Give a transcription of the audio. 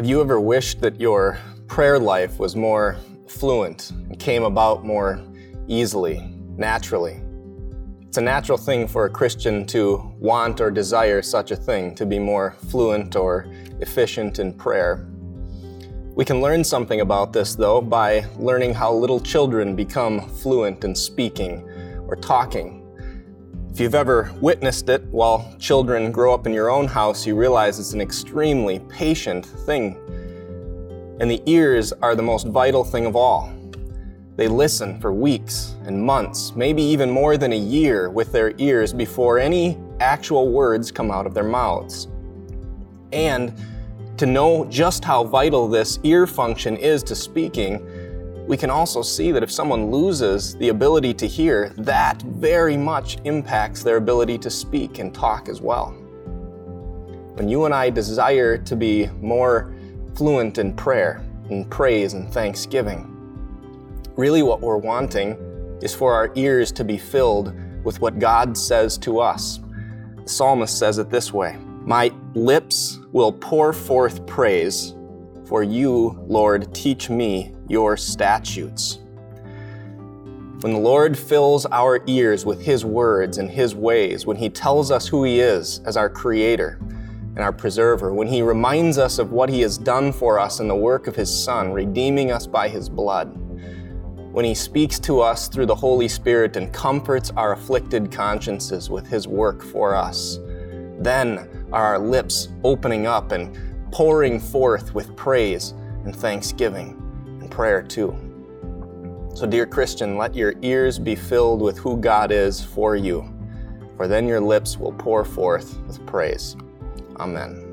Have you ever wished that your prayer life was more fluent and came about more easily, naturally? It's a natural thing for a Christian to want or desire such a thing, to be more fluent or efficient in prayer. We can learn something about this, though, by learning how little children become fluent in speaking or talking. If you've ever witnessed it while children grow up in your own house, you realize it's an extremely patient thing. And the ears are the most vital thing of all. They listen for weeks and months, maybe even more than a year, with their ears before any actual words come out of their mouths. And to know just how vital this ear function is to speaking, we can also see that if someone loses the ability to hear, that very much impacts their ability to speak and talk as well. When you and I desire to be more fluent in prayer, in praise and thanksgiving, really what we're wanting is for our ears to be filled with what God says to us. The psalmist says it this way My lips will pour forth praise, for you, Lord, teach me your statutes. When the Lord fills our ears with His words and His ways, when He tells us who He is as our Creator and our Preserver, when He reminds us of what He has done for us in the work of His Son, redeeming us by His blood, when He speaks to us through the Holy Spirit and comforts our afflicted consciences with His work for us, then are our lips opening up and pouring forth with praise and thanksgiving prayer too. So, dear Christian, let your ears be filled with who God is for you, for then your lips will pour forth with praise. Amen.